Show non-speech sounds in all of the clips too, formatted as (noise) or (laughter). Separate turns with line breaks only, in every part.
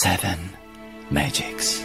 Seven Magics.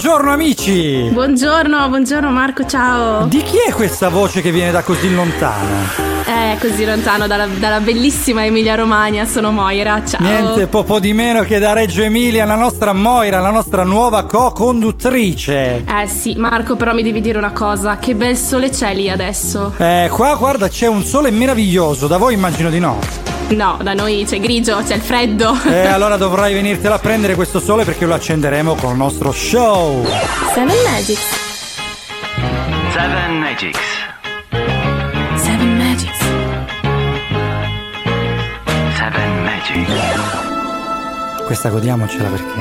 Buongiorno amici!
Buongiorno, buongiorno Marco, ciao.
Di chi è questa voce che viene da così lontano?
Eh, così lontano dalla, dalla bellissima Emilia Romagna, sono Moira, ciao.
Niente po' di meno che da Reggio Emilia, la nostra Moira, la nostra nuova co-conduttrice.
Eh sì, Marco, però mi devi dire una cosa, che bel sole c'è lì adesso.
Eh, qua guarda c'è un sole meraviglioso, da voi immagino di no.
No, da noi c'è grigio, c'è il freddo.
Eh, (laughs) allora dovrai venirtela a prendere questo sole perché lo accenderemo col nostro show.
Seven Magics.
Seven Magics.
Seven Magics.
Seven Magics.
Questa godiamocela perché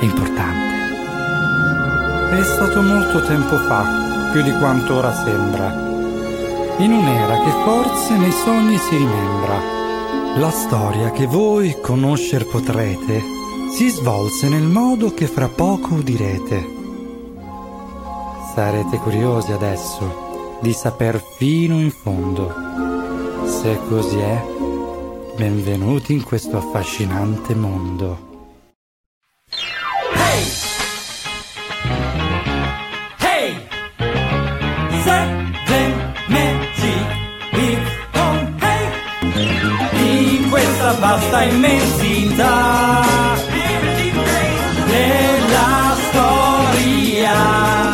è importante. È stato molto tempo fa, più di quanto ora sembra. In un'era che forse nei sogni si rimembra. La storia che voi conoscer potrete si svolse nel modo che fra poco udirete. Sarete curiosi adesso di saper fino in fondo. Se così è, benvenuti in questo affascinante mondo. Questa immensità della storia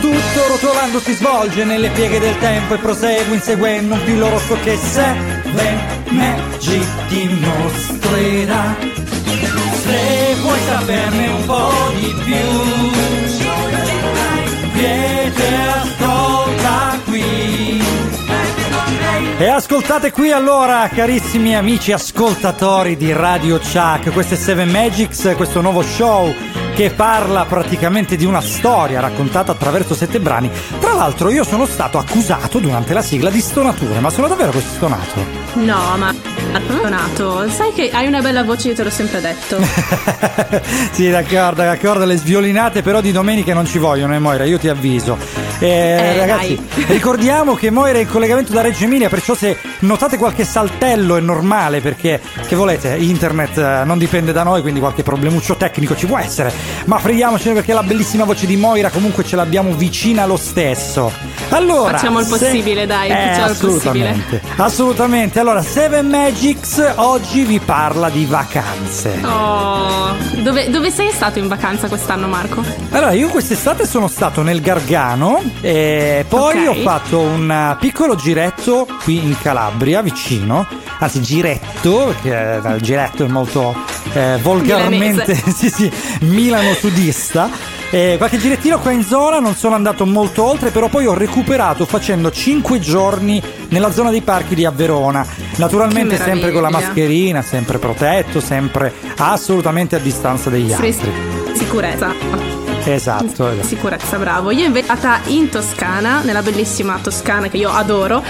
tutto rotolando si svolge nelle pieghe del tempo e prosegue inseguendo un filo rosso che Seven Magic dimostrerà. Se vuoi saperne un po' di più, vieni ascolta. E ascoltate qui allora, carissimi amici ascoltatori di Radio Chuck, questo è Seven Magics, questo nuovo show che parla praticamente di una storia raccontata attraverso sette brani. Tra l'altro io sono stato accusato durante la sigla di stonature, ma sono davvero così stonato?
No, ma Donato, sai che hai una bella voce, io te l'ho sempre detto. (laughs)
sì, d'accordo, d'accordo, le sviolinate però di domenica non ci vogliono, eh, Moira, io ti avviso. Eh,
Eh,
ragazzi,
dai.
ricordiamo che Moira è in collegamento da Reggio Emilia, perciò se notate qualche saltello è normale, perché, che volete, internet eh, non dipende da noi, quindi qualche problemuccio tecnico ci può essere, ma freghiamocene perché la bellissima voce di Moira comunque ce l'abbiamo vicina lo stesso. Allora,
Facciamo il
se-
possibile, dai,
Eh,
facciamo il possibile.
assolutamente. Assolutamente. Allora, Seven Magics oggi vi parla di vacanze.
Oh, dove, dove sei stato in vacanza quest'anno, Marco?
Allora, io quest'estate sono stato nel Gargano e poi
Ok.
ho fatto un eh, piccolo giretto qui in Calabria, vicino. Anzi, giretto, perché eh, il giretto è molto eh, volgarmente (laughs) sì, sì, Milano sudista. Eh, qualche girettino qua in zona, non sono andato molto oltre, però poi ho recuperato facendo 5 giorni nella zona dei parchi di Averona. Naturalmente sempre con la mascherina, sempre protetto, sempre assolutamente a distanza degli
Fres-
altri.
Sicurezza.
Esatto, esatto.
Sicurezza, bravo. Io invece andata in Toscana, nella bellissima Toscana che io adoro,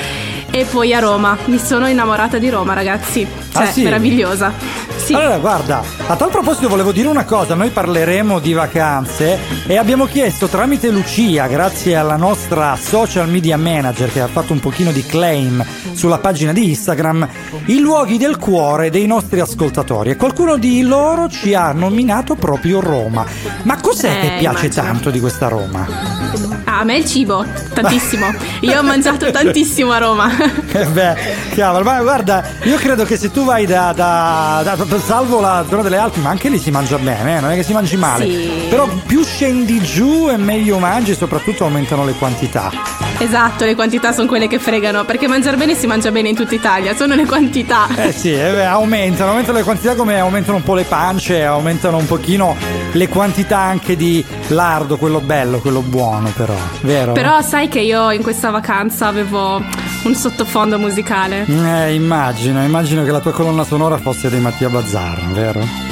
e poi a Roma. Mi sono innamorata di Roma, ragazzi. Cioè,
Ah, sì?
meravigliosa. Sì.
Allora, guarda, a tal proposito volevo dire una cosa, noi parleremo di vacanze e abbiamo chiesto tramite Lucia, grazie alla nostra social media manager che ha fatto un pochino di claim sulla pagina di Instagram, i luoghi del cuore dei nostri ascoltatori e qualcuno di loro ci ha nominato proprio Roma. Ma cos'è
Eh,
che piace
immagino.
tanto di questa Roma?
Ah, a me il cibo, tantissimo. Io ho mangiato tantissimo a Roma.
Eh beh, cavolo, ma guarda, io credo che se tu vai da, da- da- salvo la zona delle Alpi, ma anche lì si mangia bene, eh, non è che si mangi male.
Sì.
Però più scendi giù e meglio mangi soprattutto aumentano le quantità.
Esatto, le quantità sono quelle che fregano, perché mangiare bene si mangia bene in tutta Italia, sono le quantità.
Eh sì, eh aumentano, aumentano le quantità come aumentano un po' le pance, aumentano un pochino le quantità anche di lardo, quello bello, quello buono però, vero?
Però sai che io in questa vacanza avevo un sottofondo musicale.
Eh, immagino, immagino che la tua colonna sonora fosse dei Mattia Bazzar, vero?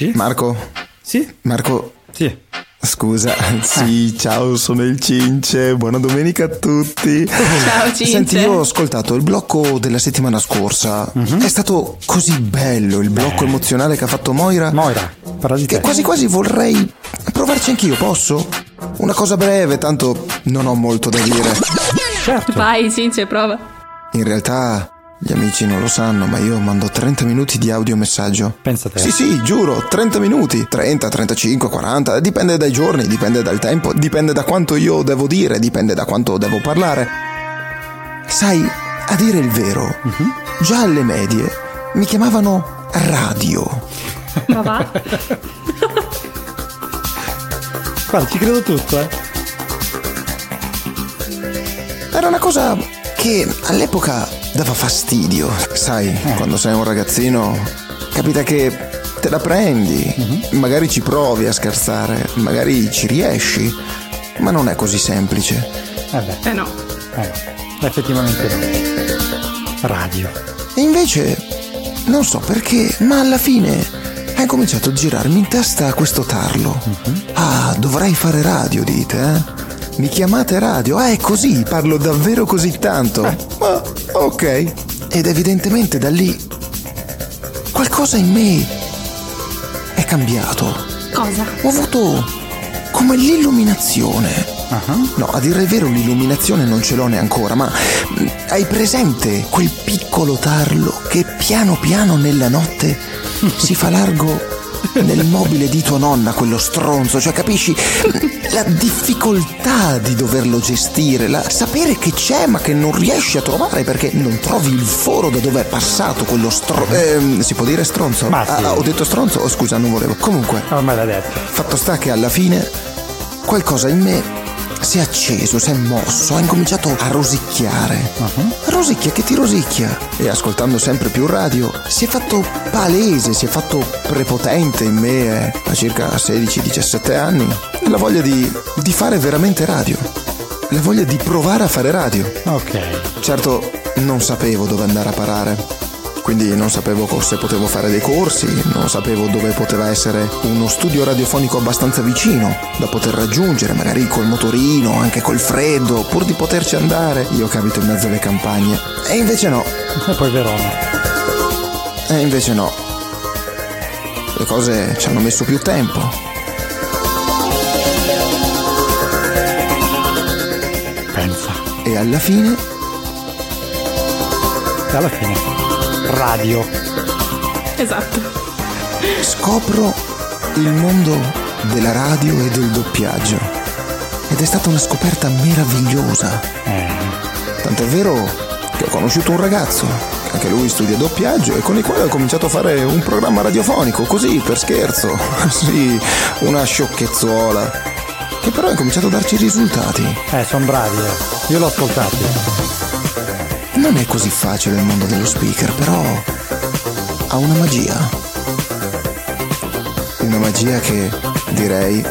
Sì?
Marco.
Sì?
Marco,
Sì.
scusa. (laughs) Sì, ciao, sono il Cince. Buona domenica a tutti. (laughs)
Ciao Cince.
Senti, io ho ascoltato il blocco della settimana scorsa. È stato così bello il blocco emozionale che ha fatto Moira.
Moira, parla di
che
te.
quasi quasi vorrei provarci anch'io, posso? Una cosa breve, tanto non ho molto da dire.
Certo.
Vai Cince, prova.
In realtà gli amici non lo sanno, ma io mando 30 minuti di audiomessaggio.
Pensa te.
Sì, sì, giuro, 30 minuti. 30, 35, 40, dipende dai giorni, dipende dal tempo, dipende da quanto io devo dire, dipende da quanto devo parlare. Sai, a dire il vero, già alle medie mi chiamavano radio.
Ma va.
Guarda, ci credo tutto, eh.
Era una cosa che all'epoca dava fastidio. Sai, quando sei un ragazzino, capita che te la prendi, magari ci provi a scherzare, magari ci riesci, ma non è così semplice.
Eh
Eh no.
eh, effettivamente no. Radio.
E invece, non so perché, ma alla fine è cominciato a girarmi in testa questo tarlo. Ah, dovrei fare radio, dite, eh? Mi chiamate radio? Ah, è così, parlo davvero così tanto. Ma, ok. Ed evidentemente da lì qualcosa in me è cambiato.
Cosa?
Ho avuto come l'illuminazione. No, a dire il vero l'illuminazione non ce l'ho neanche ancora, ma mm, hai presente quel piccolo tarlo che piano piano nella notte (laughs) si fa largo nel mobile di tua nonna, quello stronzo, cioè capisci la difficoltà di doverlo gestire, la sapere che c'è ma che non riesci a trovare perché non trovi il foro da dove è passato quello stronzo. si può dire stronzo?
Ma sì.
Ah, ho detto stronzo? Oh, scusa, non volevo. Comunque,
Ormai l'ha detto.
Fatto sta che alla fine qualcosa in me si è acceso, si è mosso, ha incominciato a rosicchiare. Rosicchia che ti rosicchia. E ascoltando sempre più radio, si è fatto palese, si è fatto prepotente in me eh, a circa 16-17 anni. La voglia di, di fare veramente radio. La voglia di provare a fare radio.
Ok.
Certo, non sapevo dove andare a parare. Quindi non sapevo se potevo fare dei corsi, non sapevo dove poteva essere uno studio radiofonico abbastanza vicino da poter raggiungere, magari col motorino, anche col freddo, pur di poterci andare. Io che abito in mezzo alle campagne. E invece no,
E poi Verona.
e invece no. Le cose ci hanno messo più tempo.
Pensa.
E alla fine
E alla fine. Radio.
Esatto.
scopro il mondo della radio e del doppiaggio. Ed è stata una scoperta meravigliosa.
Eh.
Tant'è vero che ho conosciuto un ragazzo, che anche lui studia doppiaggio, e con il quale ho cominciato a fare un programma radiofonico, così per scherzo. (laughs) sì, una sciocchezzuola. Che però ha cominciato a darci risultati.
Eh, sono bravi, eh. Io l'ho ascoltato.
Non è così facile il mondo dello speaker, però ha una magia. Una magia che, direi,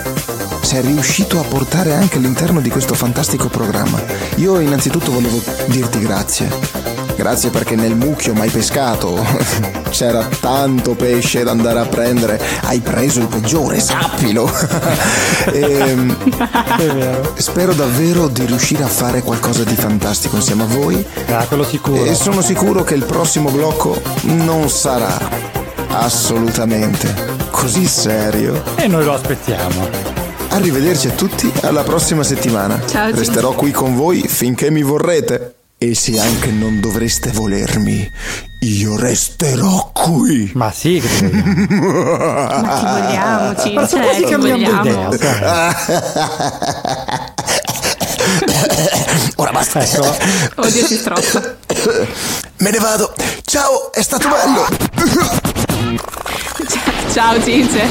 sei riuscito a portare anche all'interno di questo fantastico programma. Io innanzitutto volevo dirti grazie. Grazie perché nel mucchio mai pescato (laughs) c'era tanto pesce da andare a prendere. Hai preso il peggiore, sappilo. (laughs) Ehm,
È vero.
spero davvero di riuscire a fare qualcosa di fantastico insieme a voi.
Ah, quello sicuro.
E sono sicuro che il prossimo blocco non sarà assolutamente così serio.
E noi lo aspettiamo.
Arrivederci a tutti, alla prossima settimana.
Ciao.
Resterò qui con voi finché mi vorrete. E se anche non dovreste volermi, io resterò qui.
Ma sì, che ti vogliamo. (laughs)
Ma ti vogliamo,
Ma
Cince,
se quasi cambiamo
vogliamo.
idea.
Ora basta.
Ecco.
Oddio, strozza.
Me ne vado. Ciao, è stato bello.
Ciao, Cince.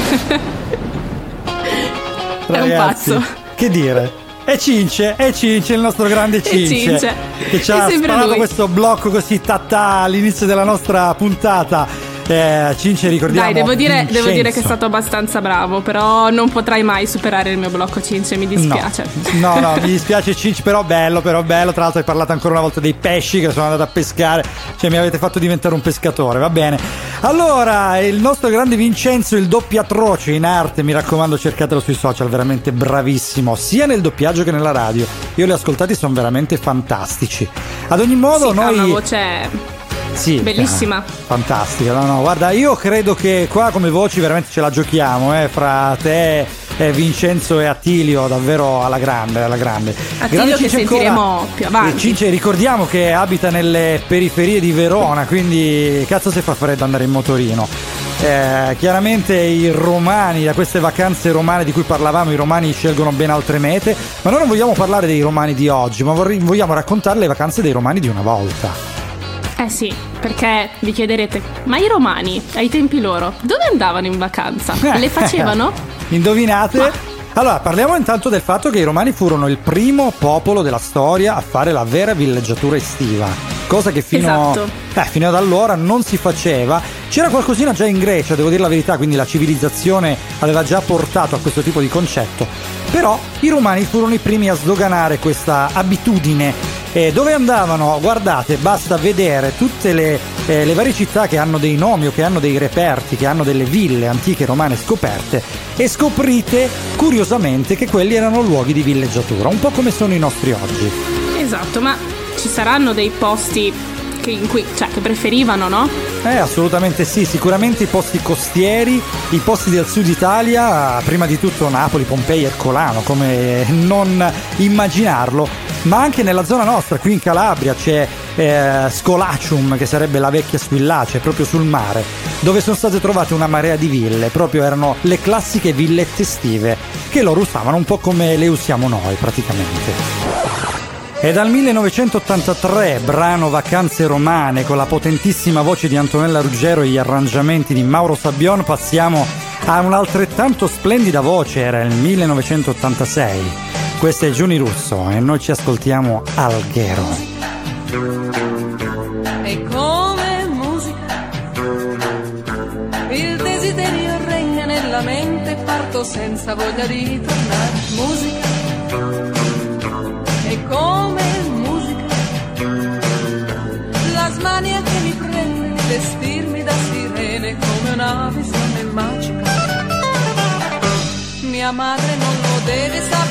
È un pazzo.
Che dire? È Cince, è Cince, il nostro grande Cince.
Cince.
Che ci ha sparato
lui.
questo blocco così tatà all'inizio della nostra puntata. Eh, Cince ricordiamo.
Dai, devo dire, devo dire che è stato abbastanza bravo, però non potrai mai superare il mio blocco Cince, mi dispiace.
No, no, mi (laughs) dispiace Cinci, però bello, però bello. Tra l'altro hai parlato ancora una volta dei pesci che sono andato a pescare. Cioè mi avete fatto diventare un pescatore, va bene. Allora, il nostro grande Vincenzo, il doppiatroce in arte, mi raccomando cercatelo sui social, veramente bravissimo, sia nel doppiaggio che nella radio. Io li ho ascoltati, sono veramente fantastici. Ad ogni modo,
Sì,
noi...
una voce
Sì,
Bellissima.
eh, fantastica. No, no, guarda, io credo che qua come voci veramente ce la giochiamo, eh, fra te, eh, Vincenzo e Attilio, davvero alla grande, alla grande.
Attilio
Grande
che sentiremo più avanti.
Eh, Cince, ricordiamo che abita nelle periferie di Verona, quindi cazzo se fa freddo andare in motorino. Eh, chiaramente i romani, da queste vacanze romane di cui parlavamo, i romani scelgono ben altre mete, ma noi non vogliamo parlare dei romani di oggi, ma vorrei- vogliamo raccontare le vacanze dei romani di una volta.
Eh sì, perché vi chiederete, ma i romani, ai tempi loro, dove andavano in vacanza? Le facevano? (laughs)
Indovinate? Allora, parliamo intanto del fatto che i romani furono il primo popolo della storia a fare la vera villeggiatura estiva, cosa che fino,
Esatto.
eh, fino ad allora non si faceva. C'era qualcosina già in Grecia, devo dire la verità, quindi la civilizzazione aveva già portato a questo tipo di concetto. Però i romani furono i primi a sdoganare questa abitudine. E dove andavano? Guardate, basta vedere tutte le, eh, le varie città che hanno dei nomi o che hanno dei reperti, che hanno delle ville antiche romane scoperte e scoprite curiosamente che quelli erano luoghi di villeggiatura, un po' come sono i nostri oggi.
Esatto, ma ci saranno dei posti che, in cui, cioè, che preferivano, no?
Eh, assolutamente sì, sicuramente i posti costieri, i posti del sud Italia, prima di tutto Napoli, Pompei, Ercolano, come non immaginarlo, ma anche nella zona nostra, qui in Calabria c'è eh, Scolacium, che sarebbe la vecchia Squillace, proprio sul mare, dove sono state trovate una marea di ville, proprio erano le classiche villette estive, che loro usavano un po' come le usiamo noi praticamente. È dal 1983, brano Vacanze romane, con la potentissima voce di Antonella Ruggero e gli arrangiamenti di Mauro Sabbion, passiamo a un'altrettanto splendida voce, era il 1986. Questo è Giuni Russo e noi ci ascoltiamo Alghero.
E come musica il desiderio regna nella mente parto senza voglia di tornare. Musica. E come musica la smania che mi prende di vestirmi da sirene come una visione magica. Mia madre non lo deve sapere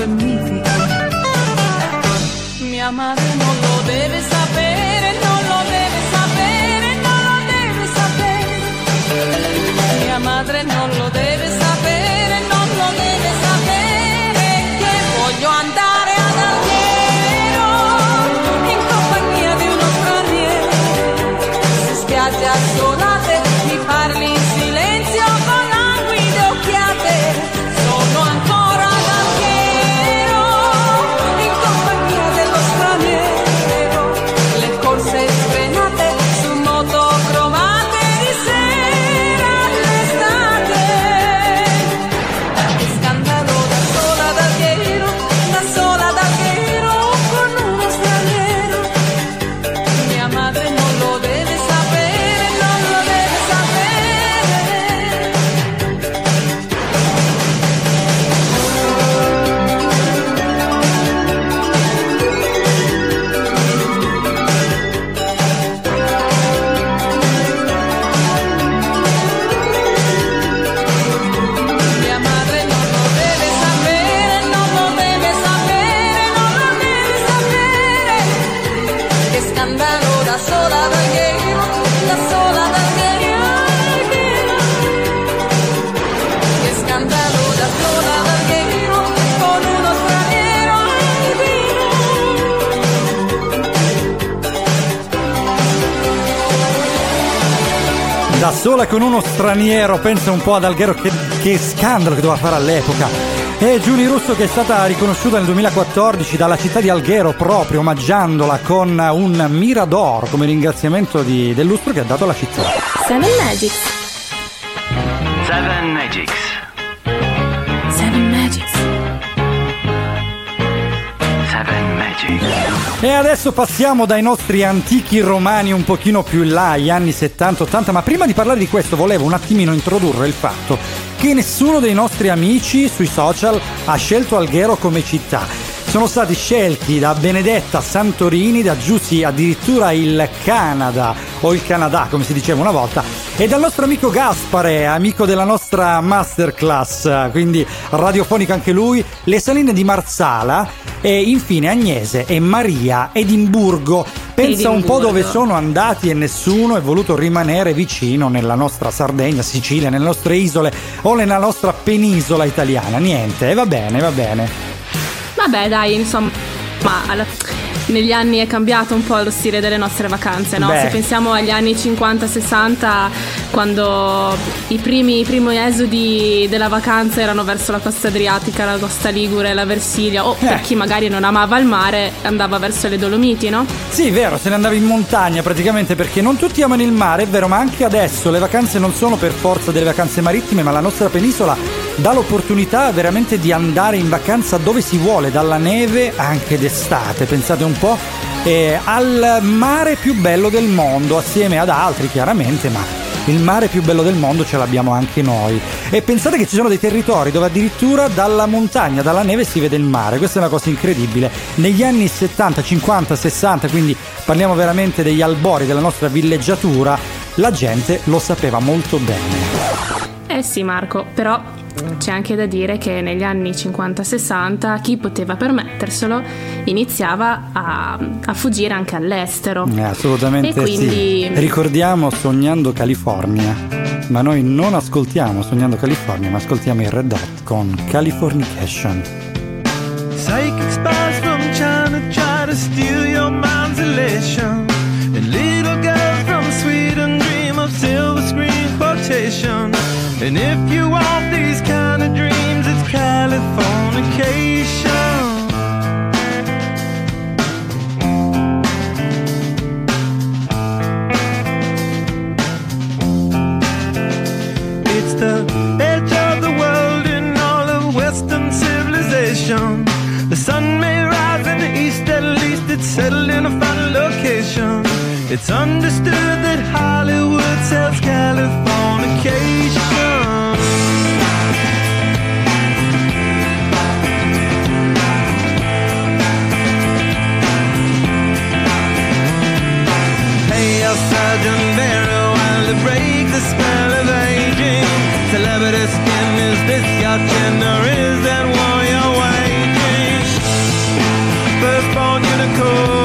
tramonto caldo e mitico.
Sola con uno straniero,
pensa un po' ad Alghero che, che scandalo che doveva fare all'epoca. E Giuni Russo che è stata riconosciuta nel 2014 dalla città di Alghero proprio omaggiandola con un Mirador come ringraziamento di- del lustro che ha dato alla città.
Seven Magics.
Seven Magics.
E adesso passiamo dai nostri antichi romani un pochino più in là, agli anni 70-80, ma prima di parlare di questo volevo un attimino introdurre il fatto che nessuno dei nostri amici sui social ha scelto Alghero come città. Sono stati scelti da Benedetta Santorini, da Giussi addirittura il Canada, o il Canada come si diceva una volta, e dal nostro amico Gaspare, amico della nostra masterclass, quindi radiofonico anche lui, le saline di Marsala e infine Agnese e Maria Edimburgo. Pensa un po' dove sono andati e nessuno è voluto rimanere vicino nella nostra Sardegna, Sicilia, nelle nostre isole o nella nostra penisola italiana. Niente, e va bene, va bene.
Vabbè, dai, insomma, ma alla- negli anni è cambiato un po' lo stile delle nostre vacanze, no?
Beh.
Se pensiamo agli anni 50-60, quando i primi, i primi esodi della vacanza erano verso la costa adriatica, la costa ligure, la Versilia, o per
Eh.
chi magari non amava il mare, andava verso le Dolomiti, no?
Sì, vero, se ne andava in montagna praticamente perché non tutti amano il mare, è vero, ma anche adesso le vacanze non sono per forza delle vacanze marittime, ma la nostra penisola dà l'opportunità veramente di andare in vacanza dove si vuole, dalla neve anche d'estate, pensate un po', eh, al mare più bello del mondo, assieme ad altri chiaramente, ma il mare più bello del mondo ce l'abbiamo anche noi. E pensate che ci sono dei territori dove addirittura dalla montagna, dalla neve si vede il mare. Questa è una cosa incredibile. Negli anni 70, 50, 60, quindi parliamo veramente degli albori della nostra villeggiatura, la gente lo sapeva molto bene.
Eh sì Marco, però c'è anche da dire che negli anni 50-60 chi poteva permetterselo iniziava a, a fuggire anche all'estero.
Eh, assolutamente
E quindi-
sì. Ricordiamo Sognando California. Ma noi non ascoltiamo Sognando California, ma ascoltiamo i Red Hot con Californication.
Psychic spies from China try to steal your mind's elation. And little girls from Sweden dream of silver screen quotation. And if you want these It's the edge of the world in all of Western civilization. The sun may rise in the east, at least it's settled in a final location. It's understood that Hollywood sells Californication. The spell of aging. Celebrity skin, is this your gender? Is that war you're waging? Firstborn unicorn.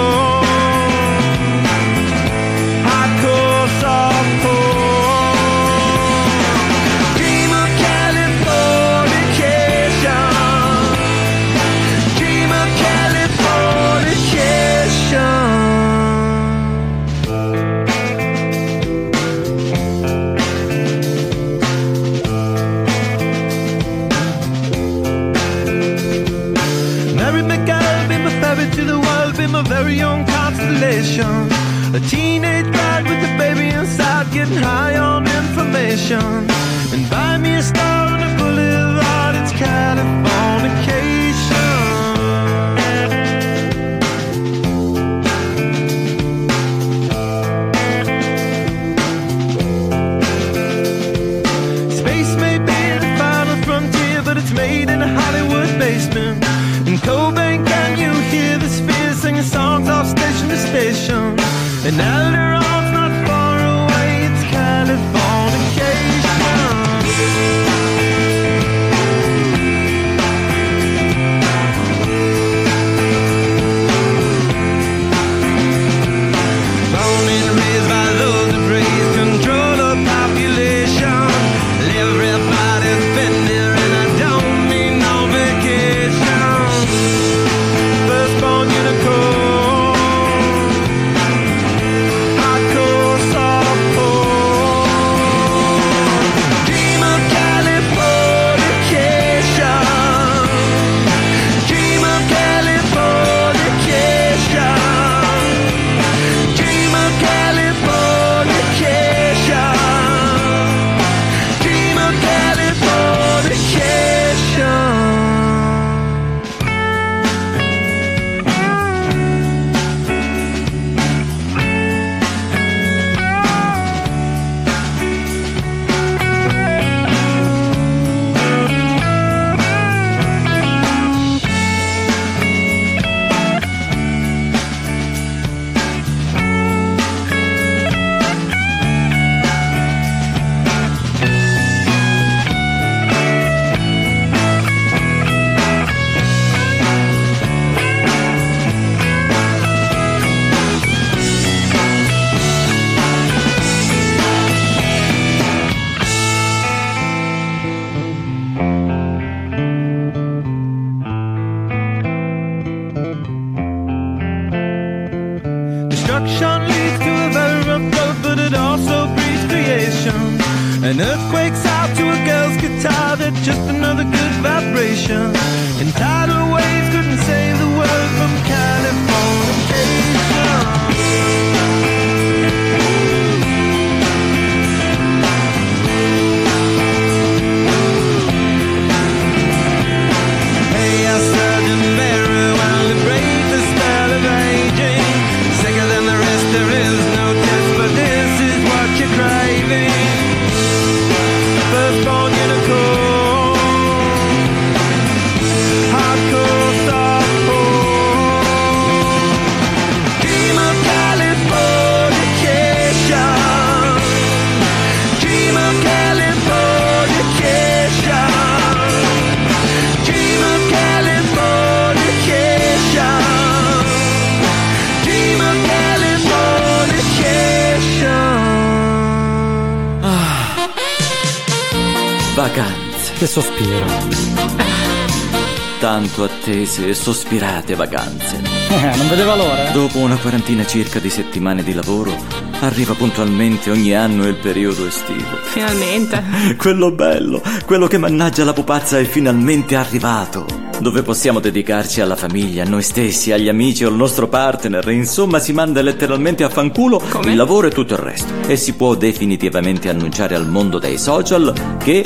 Attese e sospirate vacanze.
Eh, non vedeva l'ora.
Dopo una quarantina circa di settimane di lavoro, arriva puntualmente ogni anno il periodo estivo.
Finalmente. (laughs)
Quello bello, quello che mannaggia la pupazza è finalmente arrivato. Dove possiamo dedicarci alla famiglia, a noi stessi, agli amici o al nostro partner. Insomma, si manda letteralmente a fanculo
Come?
il lavoro e tutto il resto. E si può definitivamente annunciare al mondo dei social che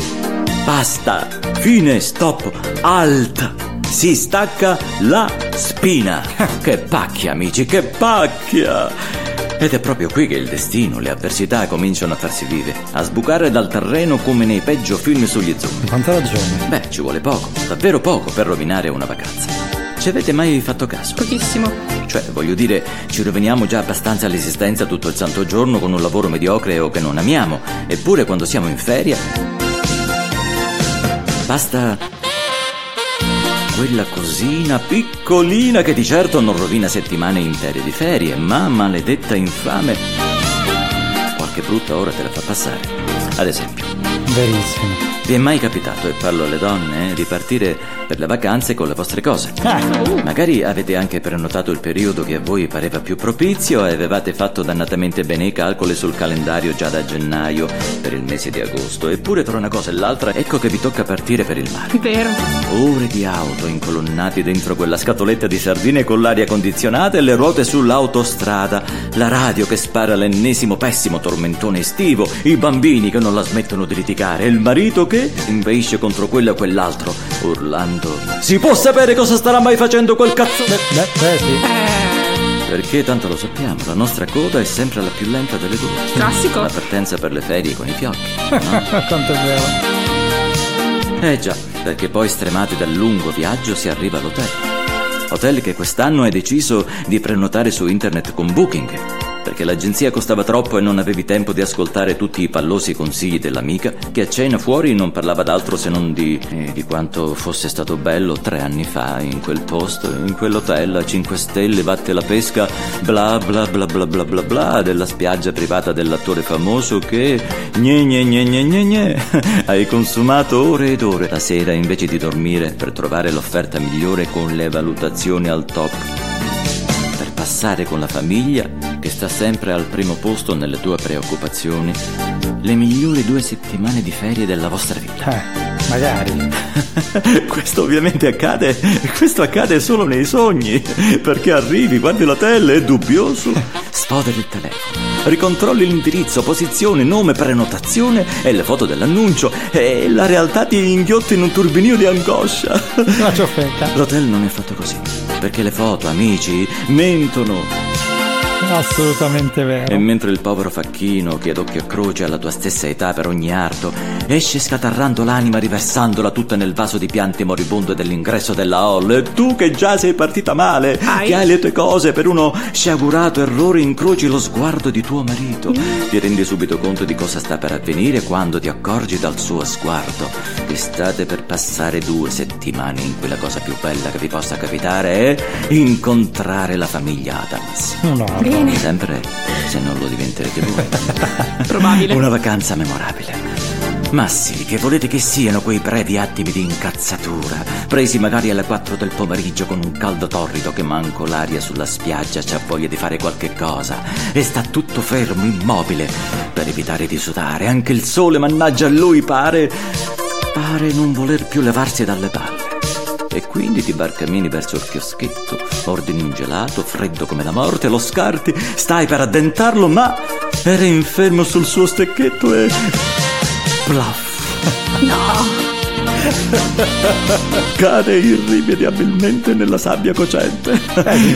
basta, fine, stop, alt. Si stacca la spina. (laughs) che pacchia, amici, che pacchia! Ed è proprio qui che il destino, le avversità cominciano a farsi vive, a sbucare dal terreno come nei peggio film sugli zombie.
Quanta ragione.
Beh, ci vuole poco, davvero poco per rovinare una vacanza. Ci avete mai fatto caso?
Pochissimo.
Cioè, voglio dire, ci roviniamo già abbastanza all'esistenza tutto il santo giorno con un lavoro mediocre o che non amiamo, eppure quando siamo in ferie... Basta... Quella cosina piccolina che di certo non rovina settimane intere di ferie, ma maledetta infame... Qualche brutta ora te la fa passare. Ad esempio,
Verissimo.
Vi è mai capitato, e parlo alle donne, di partire per le vacanze con le vostre cose?
Eh,
Magari avete anche prenotato il periodo che a voi pareva più propizio e avevate fatto dannatamente bene i calcoli sul calendario già da gennaio per il mese di agosto. Eppure tra una cosa e l'altra ecco che vi tocca partire per il mare.
Vero.
Ore di auto incolonnati dentro quella scatoletta di sardine con l'aria condizionata e le ruote sull'autostrada, la radio che spara l'ennesimo pessimo tormentone estivo, i bambini che non la smettono di litigare, il marito che inveisce contro quello e quell'altro, urlando Si può sapere cosa starà mai facendo quel cazzo?
beh, beh, beh, sì.
Perché tanto lo sappiamo, la nostra coda è sempre la più lenta delle due.
classico.
La partenza per le ferie con i fiocchi.
Quanto (laughs) è vero.
Eh già, perché poi stremati dal lungo viaggio si arriva all'hotel. Hotel che quest'anno hai deciso di prenotare su internet con Booking. Perché l'agenzia costava troppo e non avevi tempo di ascoltare tutti i pallosi consigli dell'amica che a cena fuori non parlava d'altro se non di, eh, di quanto fosse stato bello tre anni fa in quel posto, in quell'hotel a 5 stelle, vatte la pesca, bla bla bla bla bla bla bla, della spiaggia privata dell'attore famoso che gne gne gne gne gne gne (laughs) hai consumato ore ed ore. La sera invece di dormire per trovare l'offerta migliore con le valutazioni al top passare con la famiglia, che sta sempre al primo posto nelle tue preoccupazioni, le migliori due settimane di ferie della vostra vita.
Eh, magari. (laughs)
questo ovviamente accade, questo accade solo nei sogni, perché arrivi, guardi l'hotel, è dubbioso, (laughs) sfoderi il telefono, ricontrolli l'indirizzo, posizione, nome, prenotazione e le foto dell'annuncio e la realtà ti inghiotte in un turbinio di angoscia.
Una ciuffetta.
L'hotel non è fatto così, perché le foto, amici, mentono.
Assolutamente
E
vero.
mentre il povero facchino, che ad occhio e croce alla tua stessa età per ogni arto, esce scatarrando l'anima riversandola tutta nel vaso di piante moribonde dell'ingresso della hall, e tu che già sei partita male,
Ai.
che hai le tue cose per uno sciagurato errore, incroci lo sguardo di tuo marito, ti rendi subito conto di cosa sta per avvenire quando ti accorgi dal suo sguardo che state per passare due settimane in cui la cosa più bella che vi possa capitare è incontrare la famiglia Adams.
No,
Bene.
Sempre se non lo diventerete voi. (laughs)
Probabile.
Una vacanza memorabile. Ma sì, che volete che siano quei brevi attimi di incazzatura, presi magari alle 4 del pomeriggio con un caldo torrido che manco l'aria sulla spiaggia c'ha voglia di fare qualche cosa e sta tutto fermo, immobile, per evitare di sudare. Anche il sole, mannaggia a lui, pare... pare non voler più levarsi dalle palle. E quindi ti barcamini verso il chioschetto, ordini un gelato, freddo come la morte, lo scarti, stai per addentarlo, ma era infermo sul suo stecchetto e... Plaff. Cade irrimediabilmente nella sabbia cocente.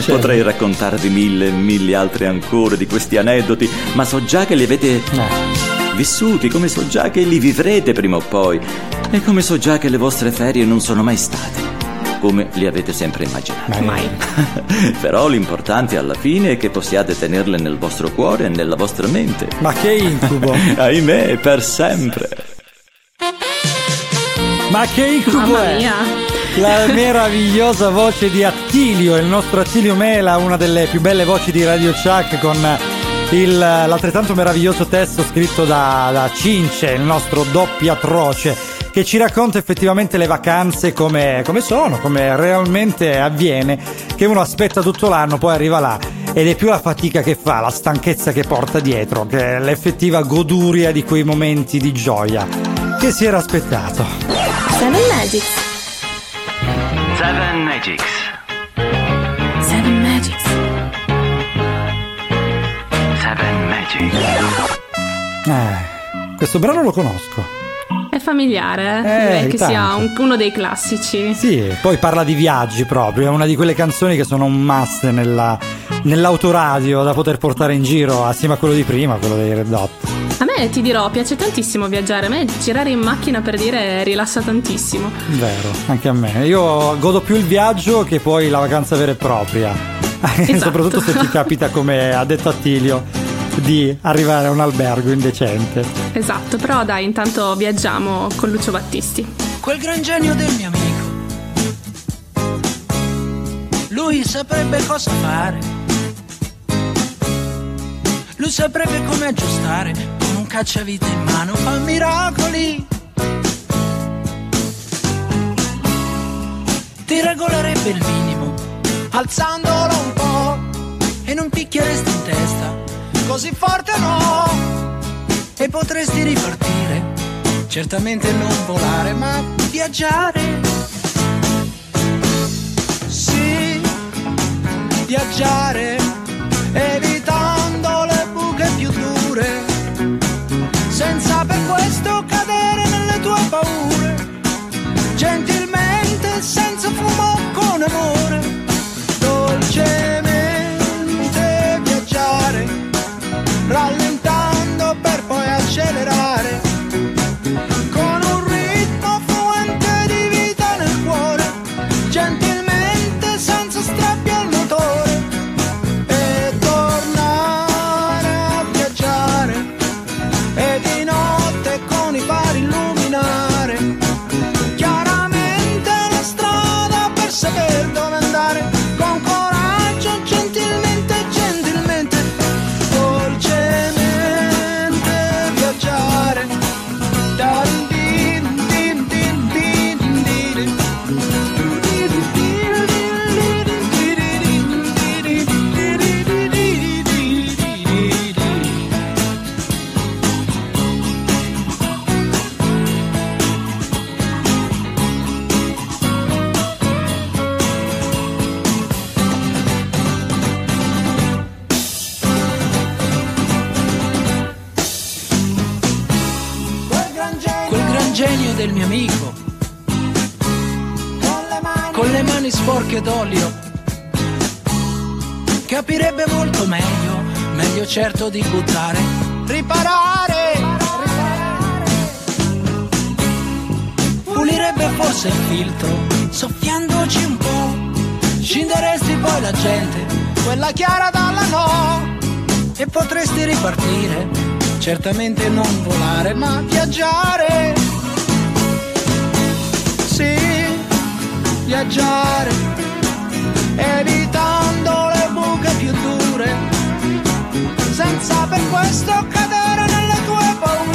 Potrei raccontarvi mille e mille altre ancora di questi aneddoti, ma so già che li avete vissuti, come so già che li vivrete prima o poi, e come so già che le vostre ferie non sono mai state come li avete sempre immaginati.
Mai. (laughs)
Però l'importante alla fine è che possiate tenerle nel vostro cuore e nella vostra mente.
Ma che incubo! (laughs)
Ahimè, per sempre.
Ma che incubo
Mamma
è?
mia.
La meravigliosa voce di Attilio, il nostro Attilio Mela, una delle più belle voci di Radio Chuck con il- l'altrettanto meraviglioso testo scritto da, da Cince, il nostro doppio atroce, che ci racconta effettivamente le vacanze come, come sono, come realmente avviene, che uno aspetta tutto l'anno, poi arriva là ed è più la fatica che fa, la stanchezza che porta dietro, che è l'effettiva goduria di quei momenti di gioia che si era aspettato.
Seven Magics.
Seven Magics.
Seven Magics.
Seven Magics.
Eh, questo brano lo conosco.
È familiare, eh?
Eh,
Direi che sia
tanto.
un- uno dei classici.
Sì, poi parla di viaggi proprio, è una di quelle canzoni che sono un must nella- nell'autoradio da poter portare in giro assieme a quello di prima, quello dei Red Hot.
A me ti dirò, piace tantissimo viaggiare. A me girare in macchina per dire rilassa tantissimo.
Vero, anche a me. Io godo più il viaggio che poi la vacanza vera e propria. (laughs)
Esatto.
Soprattutto se ti capita, come ha detto Attilio, di arrivare a un albergo indecente.
Esatto, però dai, intanto viaggiamo con Lucio Battisti.
quel gran genio del mio amico. Lui saprebbe cosa fare. Lui saprebbe come aggiustare con un cacciavite in mano fa miracoli. Ti regolerebbe il minimo, alzandolo un po' e non picchieresti in testa, così forte no. E potresti ripartire Certamente non volare, ma viaggiare. Sì, viaggiare, evitando le buche più dure, senza per questo con le mani sporche d'olio capirebbe molto meglio meglio certo di buttare. Riparare! Pulirebbe forse il filtro soffiandoci un po' scinderesti poi la gente quella chiara dalla no e potresti ripartire certamente non volare ma viaggiare viaggiare evitando le buche più dure senza per questo cadere nelle tue paure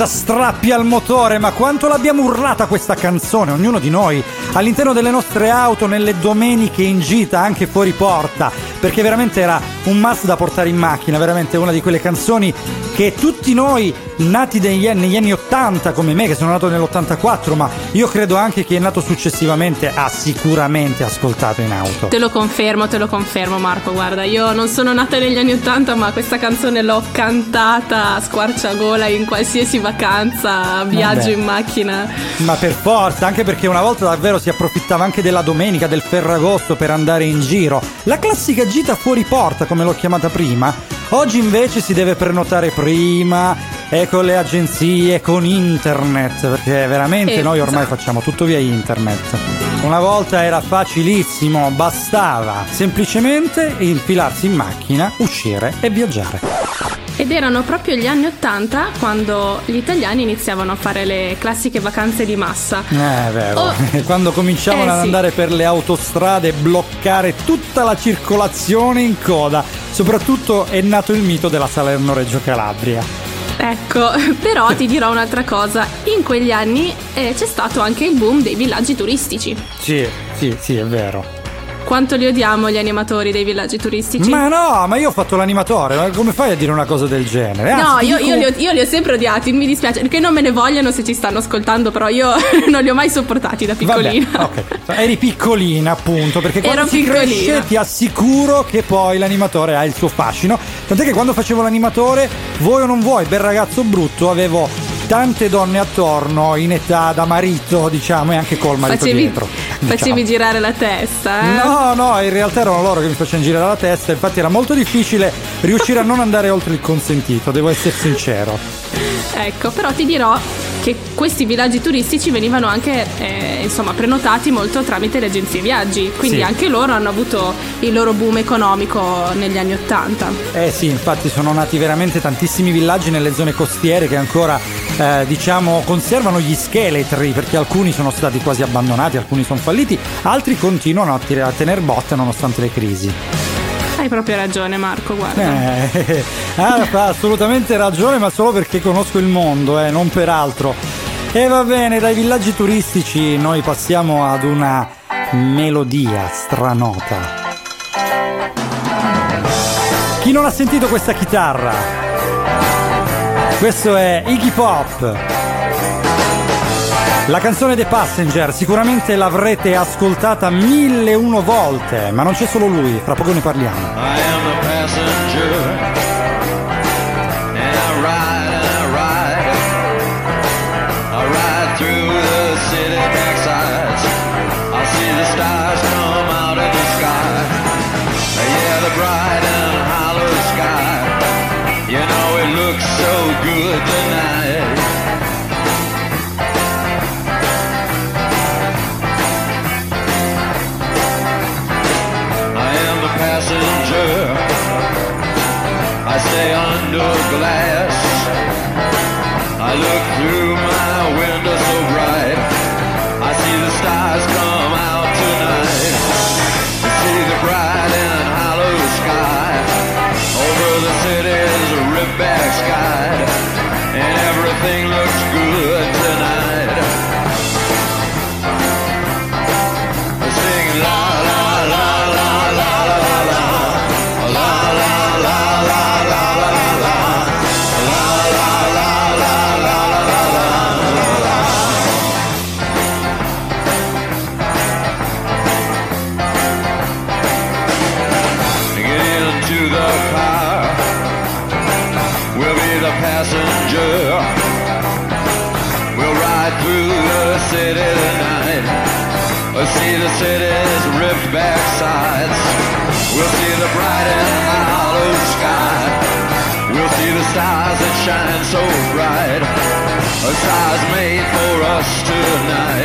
senza strappi al motore, ma quanto l'abbiamo urlata questa canzone, ognuno di noi, all'interno delle nostre auto, nelle domeniche in gita, anche fuori porta, perché veramente era un must da portare in macchina, veramente una di quelle canzoni che tutti noi, nati negli anni, negli anni 80 come me, che sono nato nell'84, ma io credo anche chi è nato successivamente, ha sicuramente ascoltato in auto.
Te lo confermo, te lo confermo Marco, guarda, io non sono nata negli anni 80 ma questa canzone l'ho cantata a squarciagola in qualsiasi vacanza, viaggio
Vabbè.
in macchina.
Ma per forza, anche perché una volta davvero si approfittava anche della domenica, del Ferragosto per andare in giro. La classica gita fuori porta, come l'ho chiamata prima, oggi invece si deve prenotare prima, e con le agenzie, con internet, perché veramente noi ormai
Esatto.
facciamo tutto via internet. Una volta era facilissimo, bastava semplicemente infilarsi in macchina, uscire e viaggiare.
Ed erano proprio gli anni 80 quando gli italiani iniziavano a fare le classiche vacanze di massa.
Eh, è vero.
Oh. (laughs)
Quando cominciavano
Eh,
ad
sì.
andare per le autostrade e bloccare tutta la circolazione in coda. Soprattutto è nato il mito della Salerno-Reggio Calabria.
Ecco, (laughs) però ti dirò un'altra cosa, in quegli anni eh, c'è stato anche il boom dei villaggi turistici.
Sì, sì, sì, è vero.
Quanto li odiamo gli animatori dei villaggi turistici?
Ma no, ma io ho fatto l'animatore, ma come fai a dire una cosa del genere?
No,
Anzi, ti
io,
dico-
io li ho, io li ho sempre odiati, mi dispiace, che non me ne vogliano se ci stanno ascoltando, però io (laughs) non li ho mai sopportati da piccolina.
Vabbè, ok. Eri piccolina, appunto, perché quando
Ero
si
piccolina.
cresce ti assicuro che poi l'animatore ha il suo fascino. Tant'è che quando facevo l'animatore, vuoi o non vuoi, bel ragazzo brutto, avevo tante donne attorno in età da marito, diciamo, e anche col marito
facevi,
dietro.
Facevi
diciamo.
girare la testa, eh?
No, no, in realtà erano loro che mi facevano girare la testa, infatti era molto difficile riuscire a non andare oltre il consentito, devo essere sincero.
Ecco, però ti dirò che questi villaggi turistici venivano anche eh, insomma prenotati molto tramite le agenzie viaggi, quindi
Sì.
anche loro hanno avuto il loro boom economico negli anni Ottanta.
Eh sì, infatti sono nati veramente tantissimi villaggi nelle zone costiere che ancora, eh, diciamo, conservano gli scheletri, perché alcuni sono stati quasi abbandonati, alcuni sono falliti, altri continuano a, tir- a tener botte nonostante le crisi.
Hai proprio ragione Marco, guarda.
Eh, ha (laughs) fa assolutamente ragione, ma solo perché conosco il mondo, eh, non per altro. E va bene, dai villaggi turistici noi passiamo ad una melodia stranota. Chi non ha sentito questa chitarra? Questo è Iggy Pop. La canzone The Passenger sicuramente l'avrete ascoltata mille e uno volte, ma non c'è solo lui, fra poco ne parliamo.
A stars made for us tonight.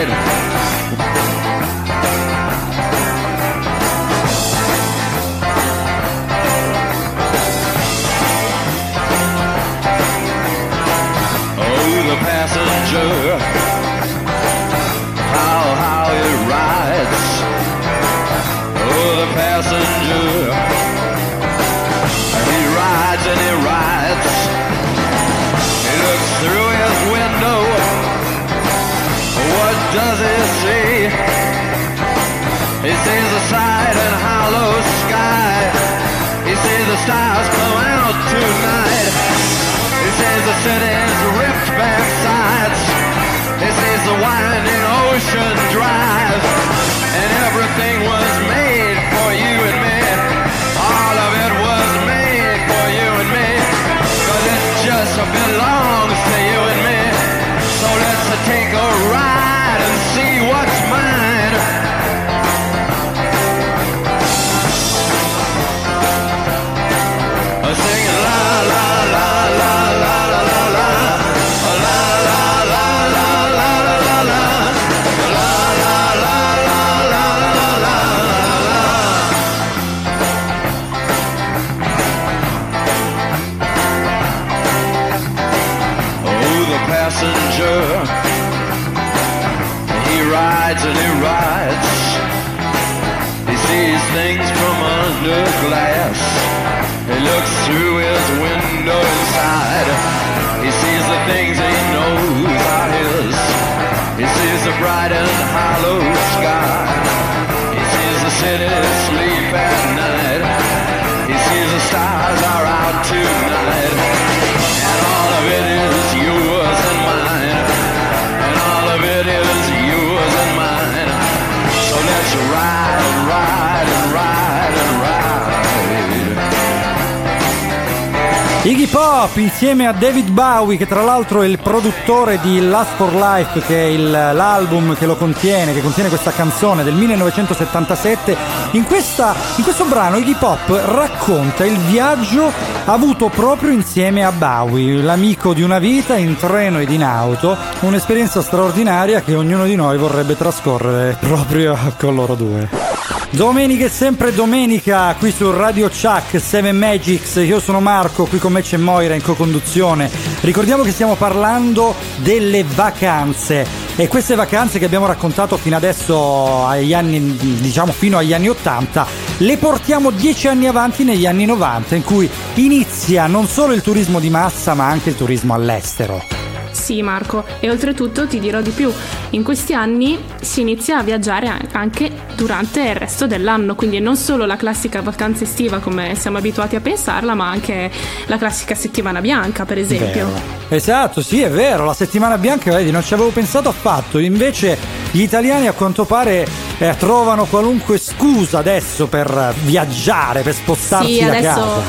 Pop insieme a David Bowie che tra l'altro è il produttore di Last for Life che è il- l'album che lo contiene, che contiene questa canzone del 1977. In, questa- in questo brano Iggy Pop racconta il viaggio avuto proprio insieme a Bowie, l'amico di una vita in treno ed in auto, un'esperienza straordinaria che ognuno di noi vorrebbe trascorrere proprio con loro due. Domenica è sempre domenica qui su Radio Chuck 7 Magics. Io sono Marco, qui con me c'è Moira in co-conduzione. Ricordiamo che stiamo parlando delle vacanze e queste vacanze che abbiamo raccontato fino adesso agli anni diciamo fino agli anni 80 le portiamo dieci anni avanti negli anni 90 in cui inizia non solo il turismo di massa ma anche il turismo all'estero.
Sì, Marco, e oltretutto ti dirò di più. In questi anni si inizia a viaggiare an- anche durante il resto dell'anno, quindi non solo la classica vacanza estiva come siamo abituati a pensarla, ma anche la classica settimana bianca, per esempio.
Vero. Esatto, sì, è vero, la settimana bianca, vedi, non ci avevo pensato affatto. Invece gli italiani a quanto pare eh, trovano qualunque scusa adesso per viaggiare, per spostarsi
Sì,
da
adesso
casa.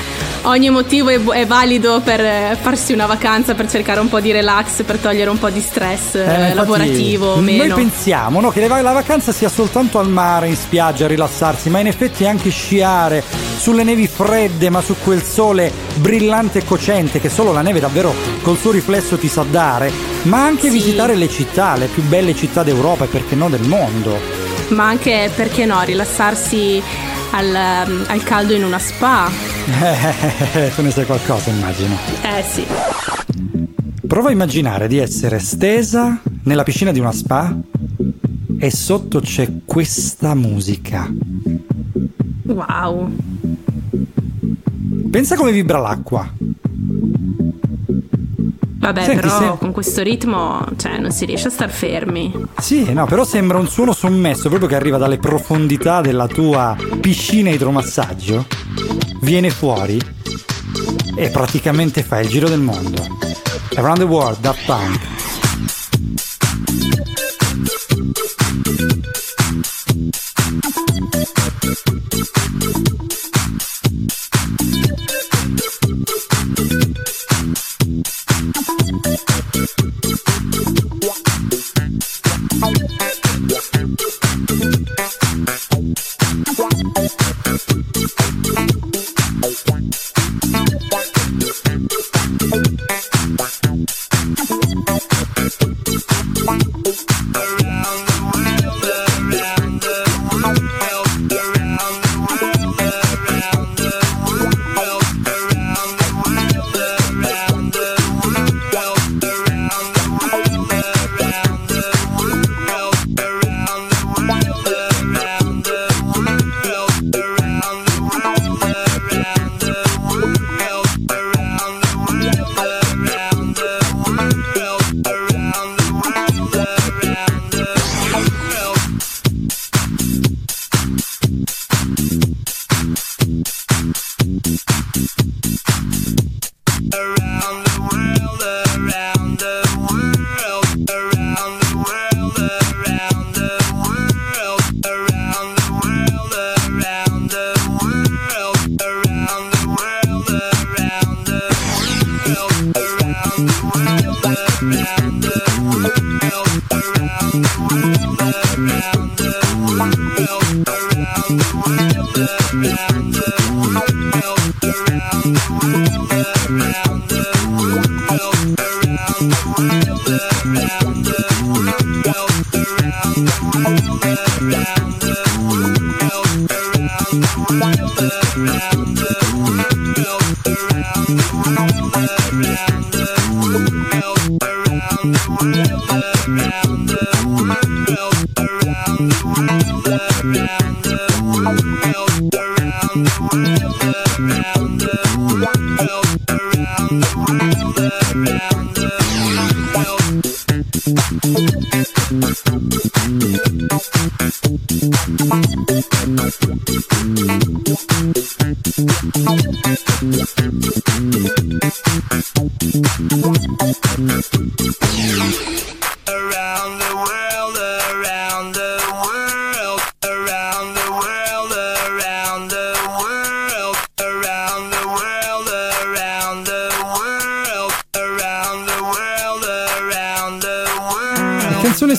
ogni motivo è, è valido per eh, farsi una vacanza, per cercare un po' di relax, per togliere un po' di stress eh,
Eh, infatti,
lavorativo o
Noi
meno.
pensiamo no, che la vacanza sia soltanto al mare, in spiaggia, a rilassarsi, ma in effetti anche sciare sulle nevi fredde, ma su quel sole brillante e cocente che solo la neve davvero col suo riflesso ti sa dare, ma anche
Sì.
visitare le città, le più belle città d'Europa e perché no del mondo.
Ma anche, perché no, rilassarsi al, al caldo in una spa. (laughs)
Tu ne sai qualcosa, immagino.
Eh sì.
Prova a immaginare di essere stesa nella piscina di una spa e sotto c'è questa musica.
Wow.
Pensa come vibra l'acqua.
Vabbè,
Senti,
però
se-
con questo ritmo, cioè, non si riesce a star fermi.
Sì, no, però sembra un suono sommesso proprio che arriva dalle profondità della tua piscina idromassaggio. Viene fuori e praticamente fa il giro del mondo. Around the World, Daft Punk.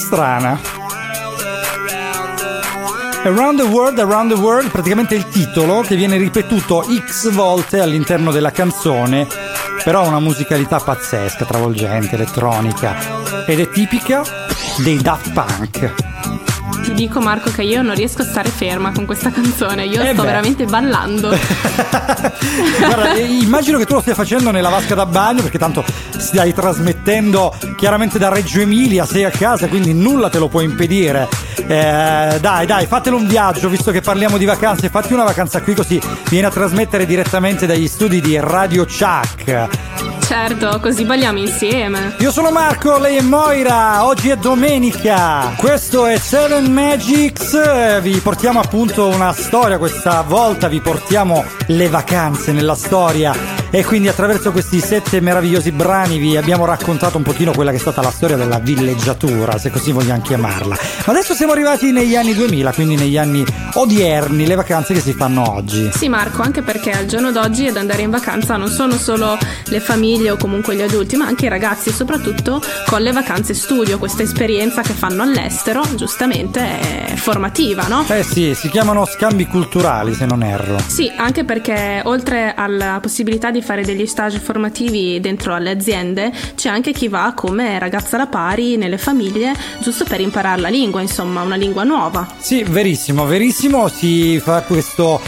Strana. Around the World, Around the World, praticamente il titolo che viene ripetuto x volte all'interno della canzone, però ha una musicalità pazzesca, travolgente, elettronica ed è tipica dei Daft Punk.
Dico Marco che io non riesco a stare ferma con questa canzone, io
Eh
sto
beh.
veramente ballando. (laughs)
Guarda, eh, immagino che tu lo stia facendo nella vasca da bagno perché tanto stai trasmettendo chiaramente da Reggio Emilia, sei a casa, quindi nulla te lo può impedire. Eh, dai, dai, fatelo un viaggio, visto che parliamo di vacanze, fatti una vacanza qui così vieni a trasmettere direttamente dagli studi di Radio Chuck.
Certo, così balliamo insieme.
Io sono Marco, lei è Moira, oggi è domenica, questo è Seven Magics, vi portiamo appunto una storia, questa volta vi portiamo le vacanze nella storia e quindi attraverso questi sette meravigliosi brani vi abbiamo raccontato un pochino quella che è stata la storia della villeggiatura, se così vogliamo chiamarla. Ma adesso siamo arrivati negli anni 2000, quindi negli anni odierni, le vacanze che si fanno oggi.
Sì Marco, anche perché al giorno d'oggi ad andare in vacanza non sono solo le famiglie o comunque gli adulti, ma anche i ragazzi, soprattutto con le vacanze studio, questa esperienza che fanno all'estero, giustamente è formativa, no?
Eh sì, si chiamano scambi culturali se non erro.
Sì, anche perché oltre alla possibilità di fare degli stage formativi dentro alle aziende, c'è anche chi va come ragazza alla pari nelle famiglie, giusto per imparare la lingua, insomma, una lingua nuova.
Sì, verissimo, verissimo, si fa questo,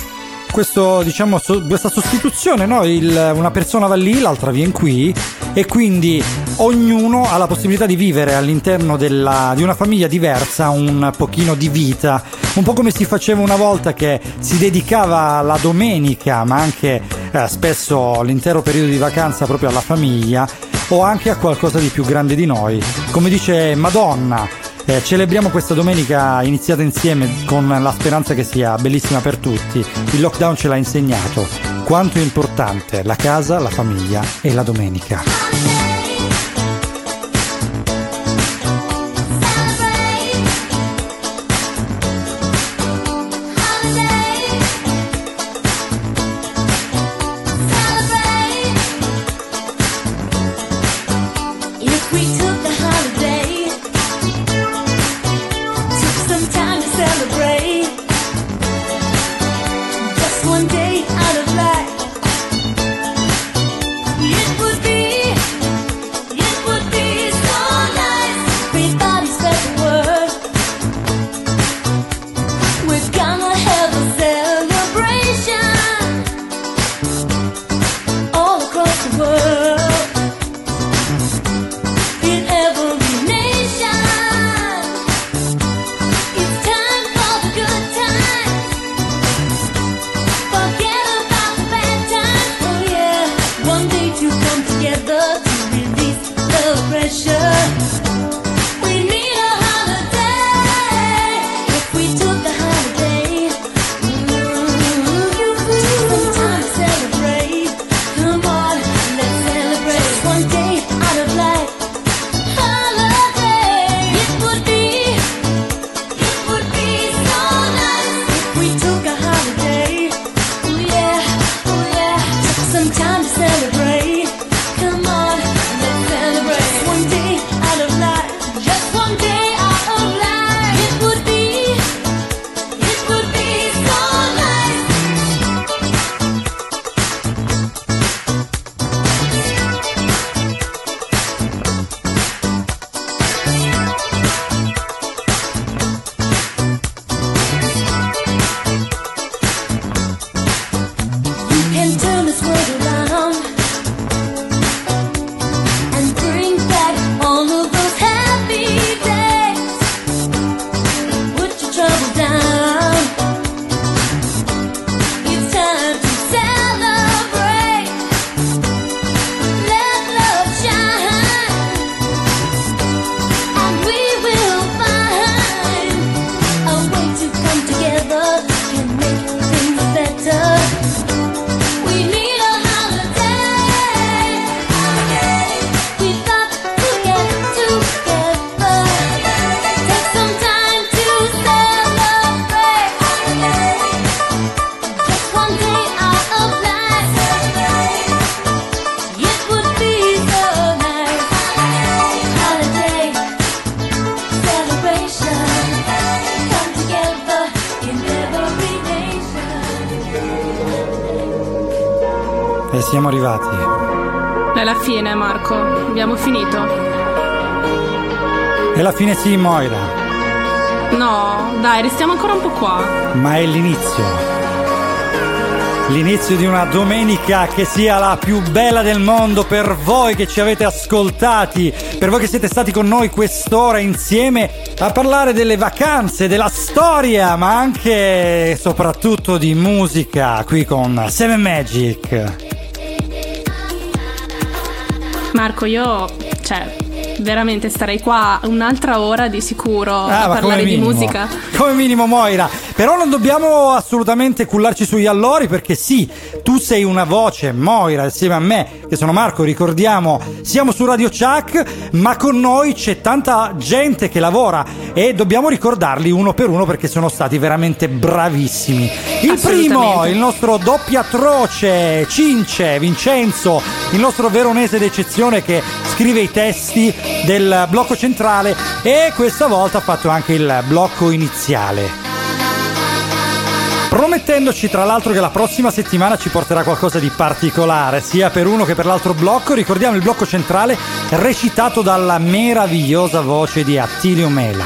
questo diciamo, so- questa sostituzione, no? Il- una persona va lì, l'altra viene qui e quindi ognuno ha la possibilità di vivere all'interno della- di una famiglia diversa un pochino di vita, un po' come si faceva una volta che si dedicava la domenica, ma anche eh, spesso l'intero periodo di vacanza proprio alla famiglia o anche a qualcosa di più grande di noi. Come dice Madonna, eh, celebriamo questa domenica iniziata insieme con la speranza che sia bellissima per tutti. Il lockdown ce l'ha insegnato quanto è importante la casa, la famiglia e la domenica. Moira,
No, dai, restiamo ancora un po' qua.
ma è l'inizio. L'inizio di una domenica che sia la più bella del mondo per voi che ci avete ascoltati, per voi che siete stati con noi quest'ora insieme a parlare delle vacanze, della storia, ma anche e soprattutto di musica qui con Seven Magic.
Marco, io, cioè, veramente starei qua un'altra ora di sicuro a
Ah, ma
parlare di
minimo.
musica.
Come minimo, Moira. Però non dobbiamo assolutamente cullarci sugli allori perché sì, tu sei una voce, Moira, insieme a me, che sono Marco, ricordiamo, siamo su Radio Chuck, ma con noi c'è tanta gente che lavora e dobbiamo ricordarli uno per uno perché sono stati veramente bravissimi. Il primo, il nostro doppio atroce, Cince, Vincenzo, il nostro veronese d'eccezione che scrive i testi del blocco centrale e questa volta ha fatto anche il blocco iniziale. Promettendoci tra l'altro che la prossima settimana ci porterà qualcosa di particolare, sia per uno che per l'altro blocco. Ricordiamo il blocco centrale recitato dalla meravigliosa voce di Attilio Mela.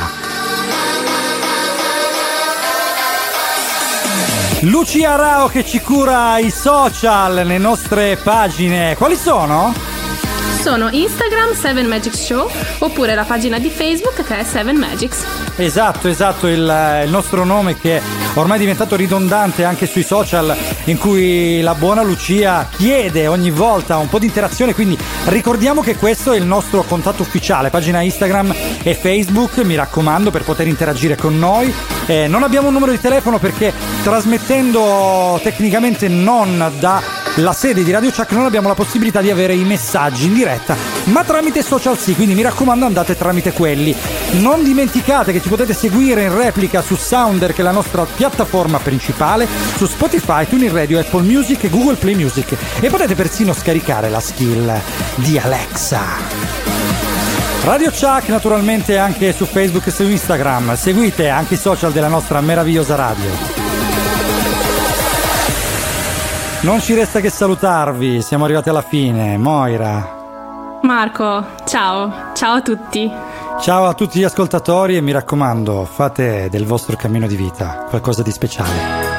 Lucia Rao che ci cura i social, le nostre pagine. Quali sono?
Sono Instagram 7 Magic Show oppure la pagina di Facebook che è 7 Magics.
Esatto, esatto, il, il nostro nome che ormai è diventato ridondante anche sui social in cui la buona Lucia chiede ogni volta un po' di interazione, quindi ricordiamo che questo è il nostro contatto ufficiale, pagina Instagram e Facebook, mi raccomando per poter interagire con noi. Eh, non abbiamo un numero di telefono perché trasmettendo tecnicamente non da la sede di Radio Chuck non abbiamo la possibilità di avere i messaggi in diretta, ma tramite social sì, quindi mi raccomando andate tramite quelli. Non dimenticate che ci potete seguire in replica su Sounder, che è la nostra piattaforma principale, su Spotify, TuneIn Radio, Apple Music e Google Play Music. E potete persino scaricare la skill di Alexa. Radio Chuck naturalmente anche su Facebook e su Instagram. Seguite anche i social della nostra meravigliosa radio. Non ci resta che salutarvi, siamo arrivati alla fine. Moira.
Marco, ciao, ciao a tutti.
Ciao a tutti gli ascoltatori e mi raccomando, fate del vostro cammino di vita qualcosa di speciale.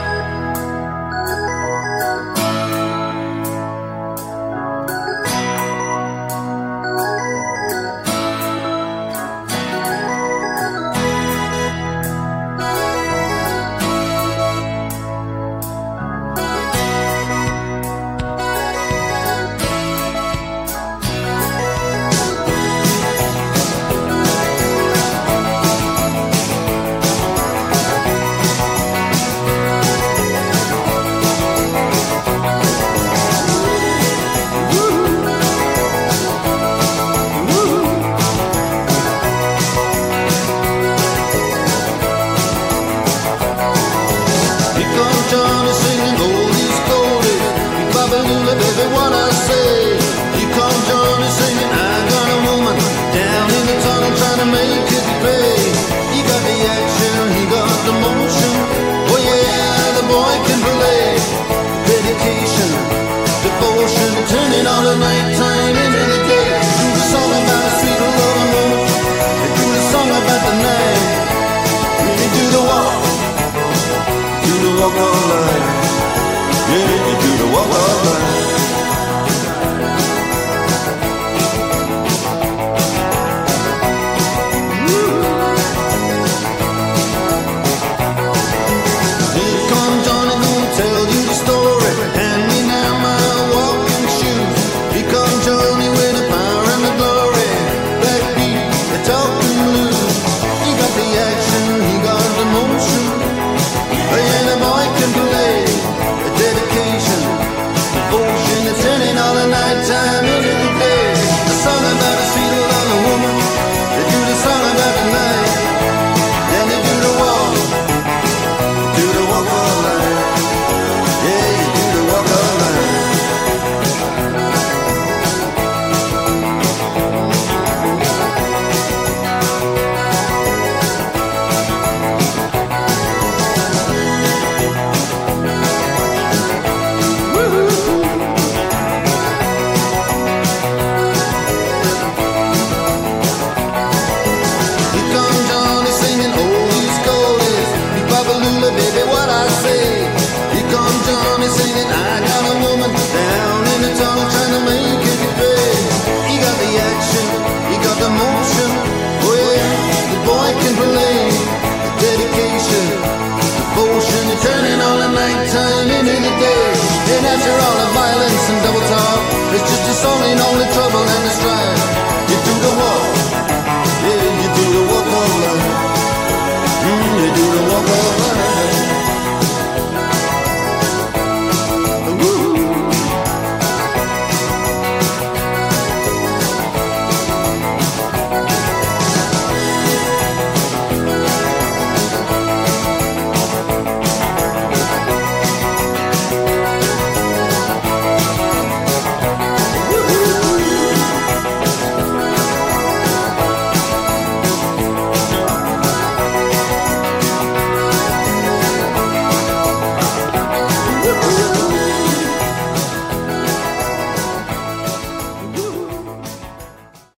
resurrection.